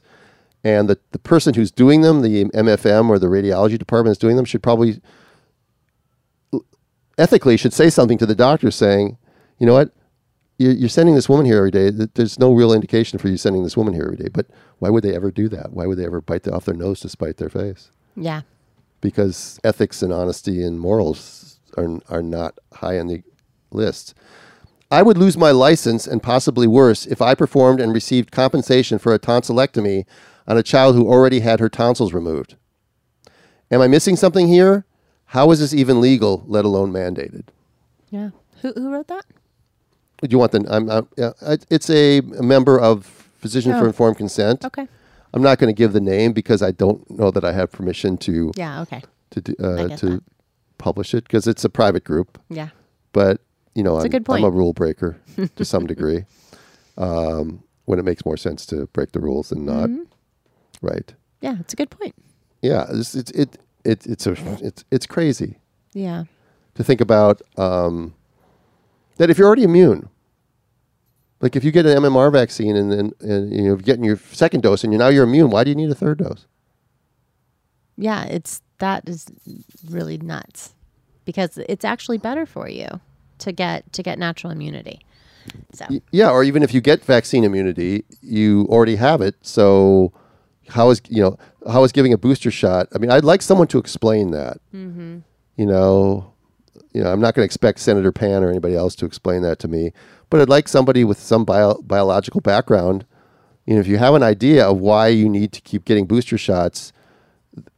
And the, the person who's doing them, the MFM or the radiology department is doing them, should probably ethically should say something to the doctor saying, you know what, you're, you're sending this woman here every day. There's no real indication for you sending this woman here every day. But why would they ever do that? Why would they ever bite off their nose to spite their face? Yeah. Because ethics and honesty and morals are, are not high on the list. I would lose my license and possibly worse if I performed and received compensation for a tonsillectomy on a child who already had her tonsils removed. Am I missing something here? How is this even legal, let alone mandated? Yeah. Who, who wrote that? Do you want the? I'm, I'm, yeah, it's a member of Physicians for Oh. Informed Consent. Okay. I'm not going to give the name because I don't know that I have permission to Yeah. Okay. to do, uh, to that. publish it because it's a private group. Yeah. But you know, a I'm, I'm a rule breaker [laughs] to some degree. Um, when it makes more sense to break the rules than not, Mm-hmm. Right? Yeah. It's a good point. Yeah, it's it's it, it it's a it's it's crazy Yeah. to think about um, that if you're already immune, like if you get an MMR vaccine and then and, you know getting your second dose and you're now you're immune, why do you need a third dose? Yeah. It's that is really nuts because it's actually better for you to get to get natural immunity. So Yeah, or even if you get vaccine immunity, you already have it. So how is you know how is giving a booster shot? I mean, I'd like someone to explain that. Mm-hmm. You know, you know, I'm not going to expect Senator Pan or anybody else to explain that to me, but I'd like somebody with some bio- biological background. You know, if you have an idea of why you need to keep getting booster shots,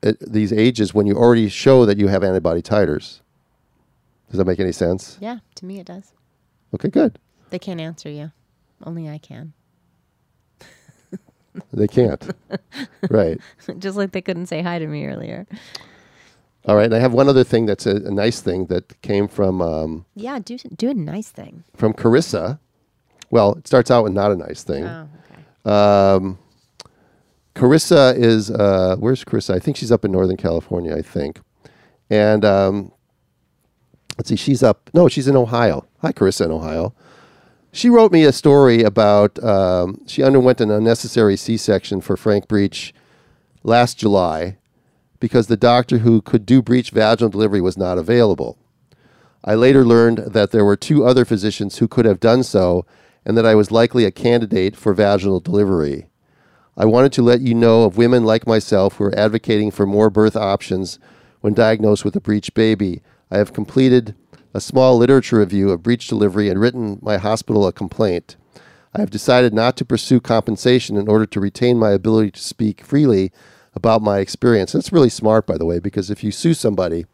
at these ages when you already show that you have antibody titers. Does that make any sense? Yeah, to me it does. Okay, good. They can't answer you. Only I can. [laughs] They can't. right. [laughs] Just like they couldn't say hi to me earlier. All right. And I have one other thing that's a, a nice thing that came from um, Yeah, do do a nice thing. from Carissa. Well, it starts out with not a nice thing. Oh, okay. Um, Carissa is uh, where's Carissa? I think she's up in Northern California. I think, and um, let's see, she's up. No, she's in Ohio. Hi, Carissa in Ohio. She wrote me a story about um, she underwent an unnecessary C-section for frank breech last July because the doctor who could do breech vaginal delivery was not available. I later learned that there were two other physicians who could have done so and that I was likely a candidate for vaginal delivery. I wanted to let you know of women like myself who are advocating for more birth options when diagnosed with a breech baby. I have completed a small literature review of breech delivery and written my hospital a complaint. I have decided not to pursue compensation in order to retain my ability to speak freely about my experience. That's really smart, by the way, because if you sue somebody,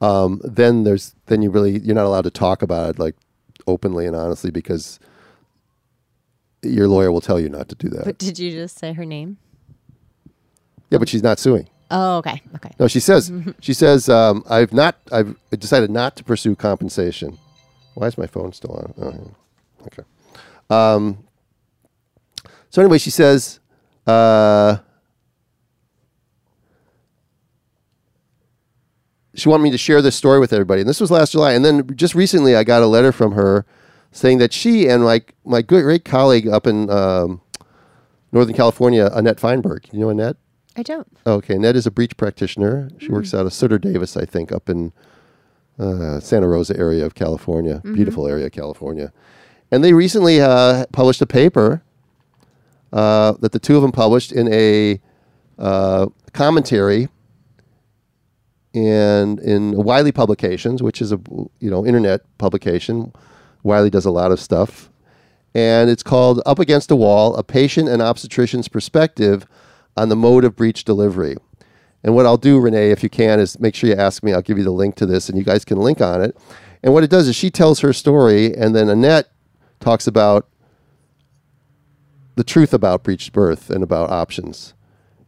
um, then there's then you really you're not allowed to talk about it like openly and honestly because your lawyer will tell you not to do that. But did you just say her name? yeah, but she's not suing. Oh, okay. Okay. No, she says she says um, I've not I've decided not to pursue compensation. Why is my phone still on? Oh, okay. Um, so anyway, she says. Uh, she wanted me to share this story with everybody, and this was last July. And then just recently, I got a letter from her saying that she and my my good great colleague up in um, Northern California, Annette Feinberg. You know Annette? I don't. Okay, Ned is a breech practitioner. She works out of Sutter Davis, I think, up in uh, Santa Rosa area of California. Beautiful area of California. And they recently uh, published a paper uh, that the two of them published in a uh, commentary and in Wiley Publications, which is a you know internet publication. Wiley does a lot of stuff, and it's called "Up Against a Wall: A Patient and Obstetrician's Perspective on the Mode of Breech Delivery." And what I'll do, Renee, if you can, is make sure you ask me. I'll give you the link to this, and you guys can link on it. And what it does is she tells her story, and then Annette talks about the truth about breech birth and about options.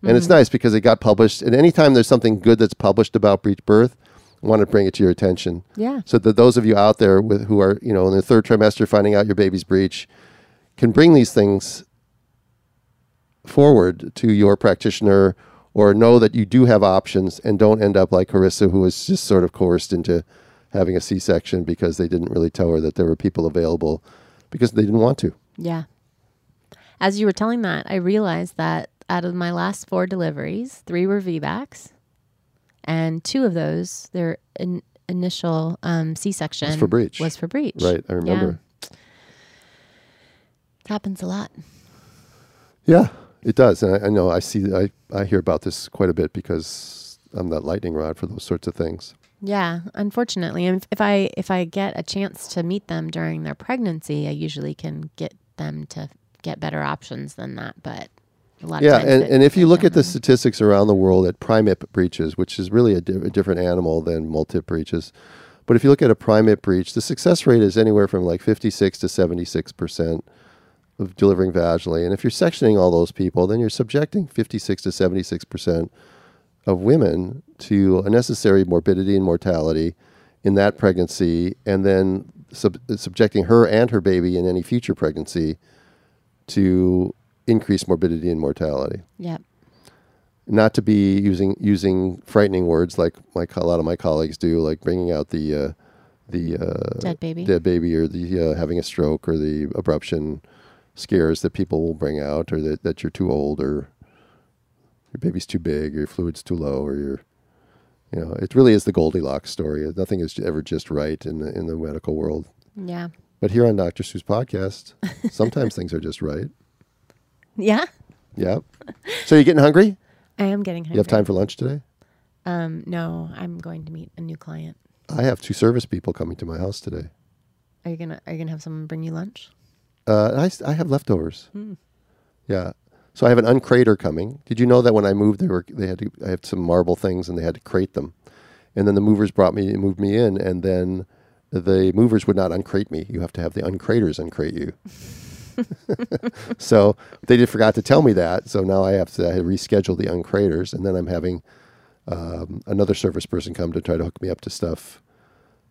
And it's hmm. nice because it got published. And anytime there's something good that's published about breech birth, I want to bring it to your attention. Yeah. So that those of you out there with who are, you know, in the third trimester finding out your baby's breech can bring these things forward to your practitioner or know that you do have options and don't end up like Carissa who was just sort of coerced into having a C-section because they didn't really tell her that there were people available because they didn't want to. Yeah. As you were telling that, I realized that out of my last four deliveries, three were VBACs, and two of those, their in, initial um, C-section Was for breech. Was for breech. Right, I remember. It happens a lot. Yeah, it does. And I, I know I see I, I hear about this quite a bit because I'm that lightning rod for those sorts of things. Yeah, unfortunately, and if- if I if I get a chance to meet them during their pregnancy, I usually can get them to get better options than that. But a lot Yeah, and, and if you look at the statistics around the world at primip breeches, which is really a, di- a different animal than multip breeches, but if you look at a primip breech, the success rate is anywhere from like 56 to 76 percent of delivering vaginally. And if you're sectioning all those people, then you're subjecting 56 to 76 percent of women to unnecessary morbidity and mortality in that pregnancy, and then sub- subjecting her and her baby in any future pregnancy to increased morbidity and mortality. Yep. Not to be using using frightening words like my a lot of my colleagues do, like bringing out the uh, the uh, Dead baby. dead baby, or the uh, having a stroke, or the abruption scares that people will bring out, or that, that you're too old, or your baby's too big, or your fluid's too low, or your you know, it really is the Goldilocks story. Nothing is ever just right in the in the medical world. Yeah. But here on Dr. Stu's podcast, sometimes [laughs] things are just right. Yeah. Yeah. So you're getting hungry? I am getting hungry. You have time for lunch today? Um, no, I'm going to meet a new client. I have two service people coming to my house today. Are you gonna Are you gonna have someone bring you lunch? Uh, I, I have leftovers. Hmm. Yeah. So I have an uncrater coming. Did you know that when I moved, they were they had to, I have some marble things and they had to crate them, and then the movers brought me moved me in, and then the movers would not uncrate me. You have to have the uncraters uncrate you. [laughs] so they just forgot to tell me that. So now I have to I had reschedule the uncraters, and then I'm having um, another service person come to try to hook me up to stuff.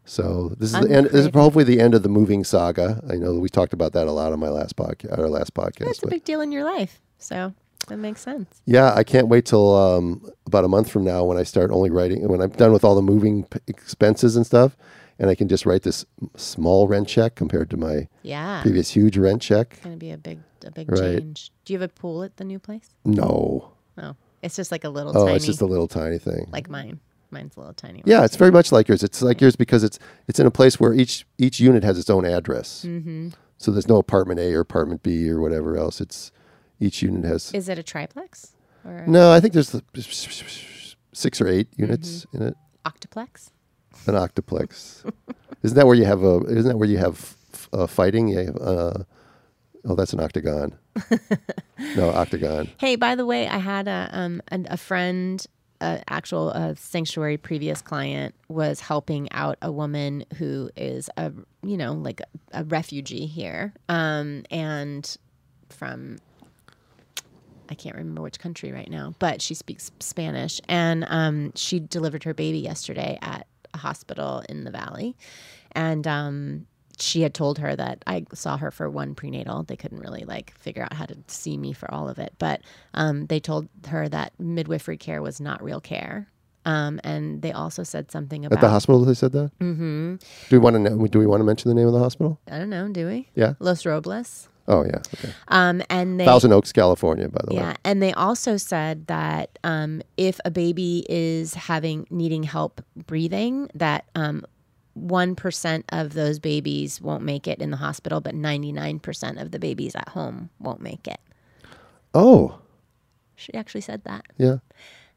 So this is the end. This is probably the end of the moving saga. I know we talked about that a lot on my last podcast. Our last podcast. That's a big deal in your life. So that makes sense. yeah, I can't wait till um, about a month from now when I start only writing when I'm done with all the moving p- expenses and stuff, and I can just write this small rent check compared to my Yeah. previous huge rent check. It's Going to be a big a big Right. change. Do you have a pool at the new place? No, No. It's just like a little oh, tiny it's just a little tiny thing. like mine. Mine's a little tiny. one. Yeah, it's very much like yours. It's like yours because it's it's in a place where each each unit has its own address. Mm-hmm. So there's no apartment A or apartment B or whatever else. It's each unit has. Is it a triplex or No, I think there's six or eight units Mm-hmm. in it. octoplex? An octoplex. [laughs] isn't that where you have a? Isn't that where you have uh, fighting? Yeah. Uh, oh, that's an octagon. [laughs] no, octagon. Hey, by the way, I had a um a, a friend, a actual sanctuary previous client was helping out a woman who is a you know like a, a refugee here, um and from I can't remember which country right now, but she speaks Spanish, and um she delivered her baby yesterday at a hospital in the valley, and um she had told her that I saw her for one prenatal. They couldn't really like figure out how to see me for all of it, but um, they told her that midwifery care was not real care. Um, and they also said something about At the hospital, they said that. Mm-hmm. Do we want to know? Do we want to mention the name of the hospital? I don't know, do we? Yeah. Los Robles. Oh yeah. Okay. Um, and they Thousand Oaks, California, by the way. Yeah, and they also said that um, if a baby is having needing help breathing, that um, one of those babies won't make it in the hospital, but ninety nine percent of the babies at home won't make it. Oh, She actually said that, yeah.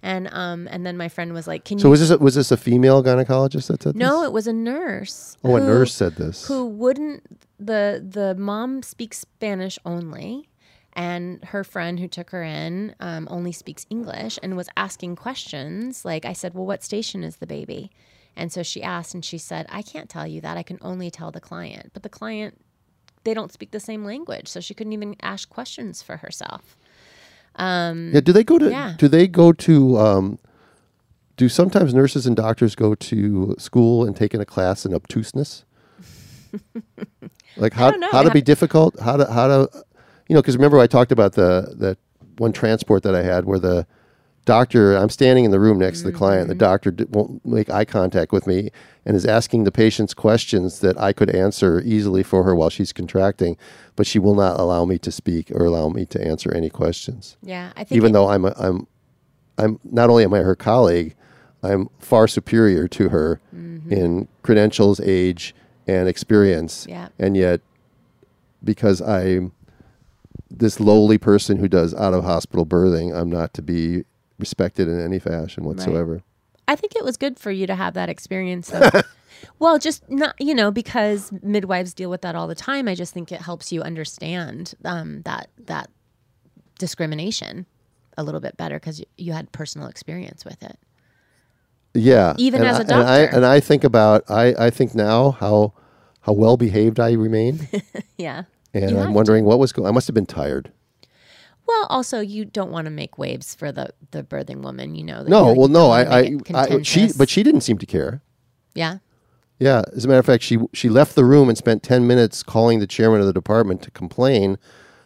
and um, and then my friend was like, "Can So you?" So was this a, was this a female gynecologist that said no, this? No, it was a nurse. Oh, a nurse said this. who wouldn't the the mom speaks Spanish only, and her friend who took her in um, only speaks English and was asking questions. Like I said, well, what station is the baby? And so she asked, and she said, I can't tell you that. I can only tell the client. But the client, they don't speak the same language, so she couldn't even ask questions for herself. Yeah, do they go to Yeah. do they go to um do sometimes nurses and doctors go to school and take in a class in obtuseness? [laughs] like how how to be difficult, how to how to you know, cuz remember I talked about the that one transport that I had where the doctor I'm standing in the room next to the client, the Mm-hmm. doctor d- won't make eye contact with me and is asking the patient's questions that I could answer easily for her while she's contracting, but she will not allow me to speak or allow me to answer any questions Yeah, I think even it- though I'm a, I'm I'm not only am I her colleague, I'm far superior to her Mm-hmm. in credentials, age, and experience. Yeah. And yet, because I'm this lowly person who does out of hospital birthing, I'm not to be respected in any fashion whatsoever. I think it was good for you to have that experience though. [laughs] well, just not, you know, because midwives deal with that all the time. I just think it helps you understand um, that that discrimination a little bit better because you, you had personal experience with it. Yeah. Even and as a I, and I doctor. and I think about I I think now how how well behaved I remain, [laughs] Yeah. and You I'm to. wondering what was going. I must have been tired. Well, also you don't want to make waves for the the birthing woman. You know. No, well, no, I, I, I, she, but she didn't seem to care. yeah. Yeah, as a matter of fact, she she left the room and spent ten minutes calling the chairman of the department to complain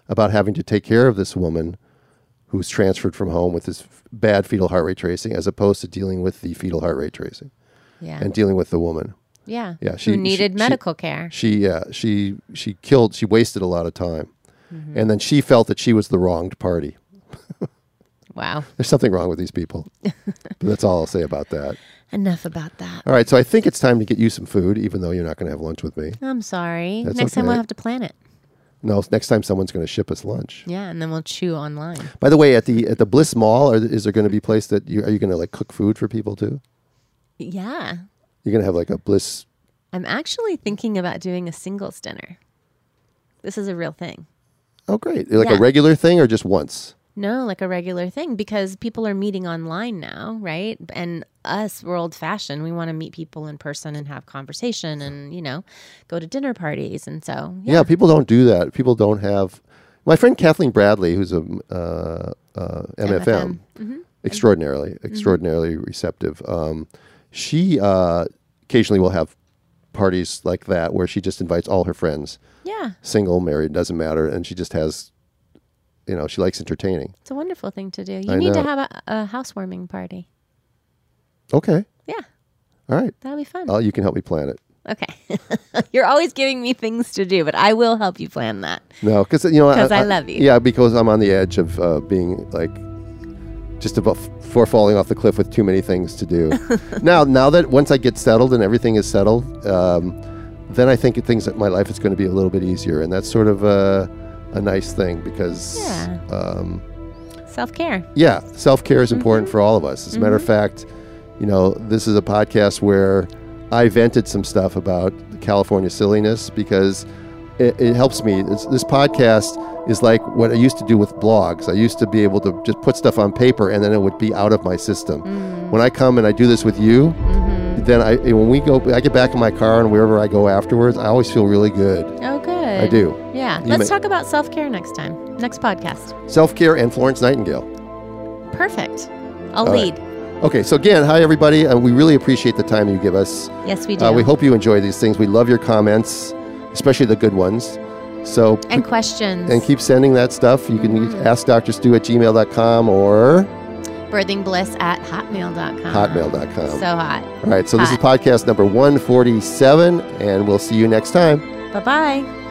about having to take care of this woman who was transferred from home with this f- bad fetal heart rate tracing, as opposed to dealing with the fetal heart rate tracing Yeah. and dealing with the woman. yeah. Yeah, she- Who needed she- medical care. She yeah she she killed she wasted a lot of time, Mm-hmm. and then she felt that she was the wronged party. Wow. [laughs] There's something wrong with these people. [laughs] that's all I'll say about that. Enough about that. All right, so I think it's time to get you some food, even though you're not going to have lunch with me. I'm sorry. That's Next time we'll have to plan it. No, next time someone's going to ship us lunch. Yeah, and then we'll chew online. By the way, at the at the Bliss Mall, are, is there going to be a place that you are you going to like cook food for people too? Yeah. You're going to have like a Bliss. I'm actually thinking about doing a singles dinner. This is a real thing. Oh, great! Like Yeah. a regular thing or just once? No, like a regular thing because people are meeting online now, right? And us, we're old fashioned. We want to meet people in person and have conversation and, you know, go to dinner parties. And so, Yeah. yeah. people don't do that. People don't have. My friend Kathleen Bradley, who's a uh, uh, MFM, Mm-hmm. extraordinarily, extraordinarily receptive. Um, she uh, occasionally will have parties like that where she just invites all her friends, Yeah. single, married, doesn't matter, and she just has, you know, she likes entertaining. It's a wonderful thing to do. You I need to have a, a housewarming party. Okay, Yeah. all right. That'll be fun. Oh, you can help me plan it. Okay. [laughs] You're always giving me things to do, but I will help you plan that. No, because you know, 'Cause I love you. Yeah, because I'm on the edge of uh, being like just about before falling off the cliff with too many things to do. [laughs] now, now that once I get settled and everything is settled, um, then I think things that my life is going to be a little bit easier, and that's sort of a, a nice thing because Yeah. um, Self care. yeah, self care is important Mm-hmm. for all of us. As a matter of fact, you know, this is a podcast where I vented some stuff about California silliness because it, it helps me. It's, this podcast is like what I used to do with blogs. I used to be able to just put stuff on paper and then it would be out of my system. Mm. When I come and I do this with you, Mm-hmm. then I when we go, I get back in my car and wherever I go afterwards, I always feel really good. Oh, good. I do. Yeah. You Let's may- talk about self care next time. Next podcast. Self care and Florence Nightingale. Perfect. I'll All right. lead. Okay, so again, hi everybody. Uh, we really appreciate the time you give us. Yes, we do. Uh, we hope you enjoy these things. We love your comments, especially the good ones. So and questions. and keep sending that stuff. You can mm-hmm. use ask Dr. Stu at gmail.com or Birthingbliss at hotmail.com. hotmail.com. So hot. All right, so this is podcast number 147, and we'll see you next time. Bye bye.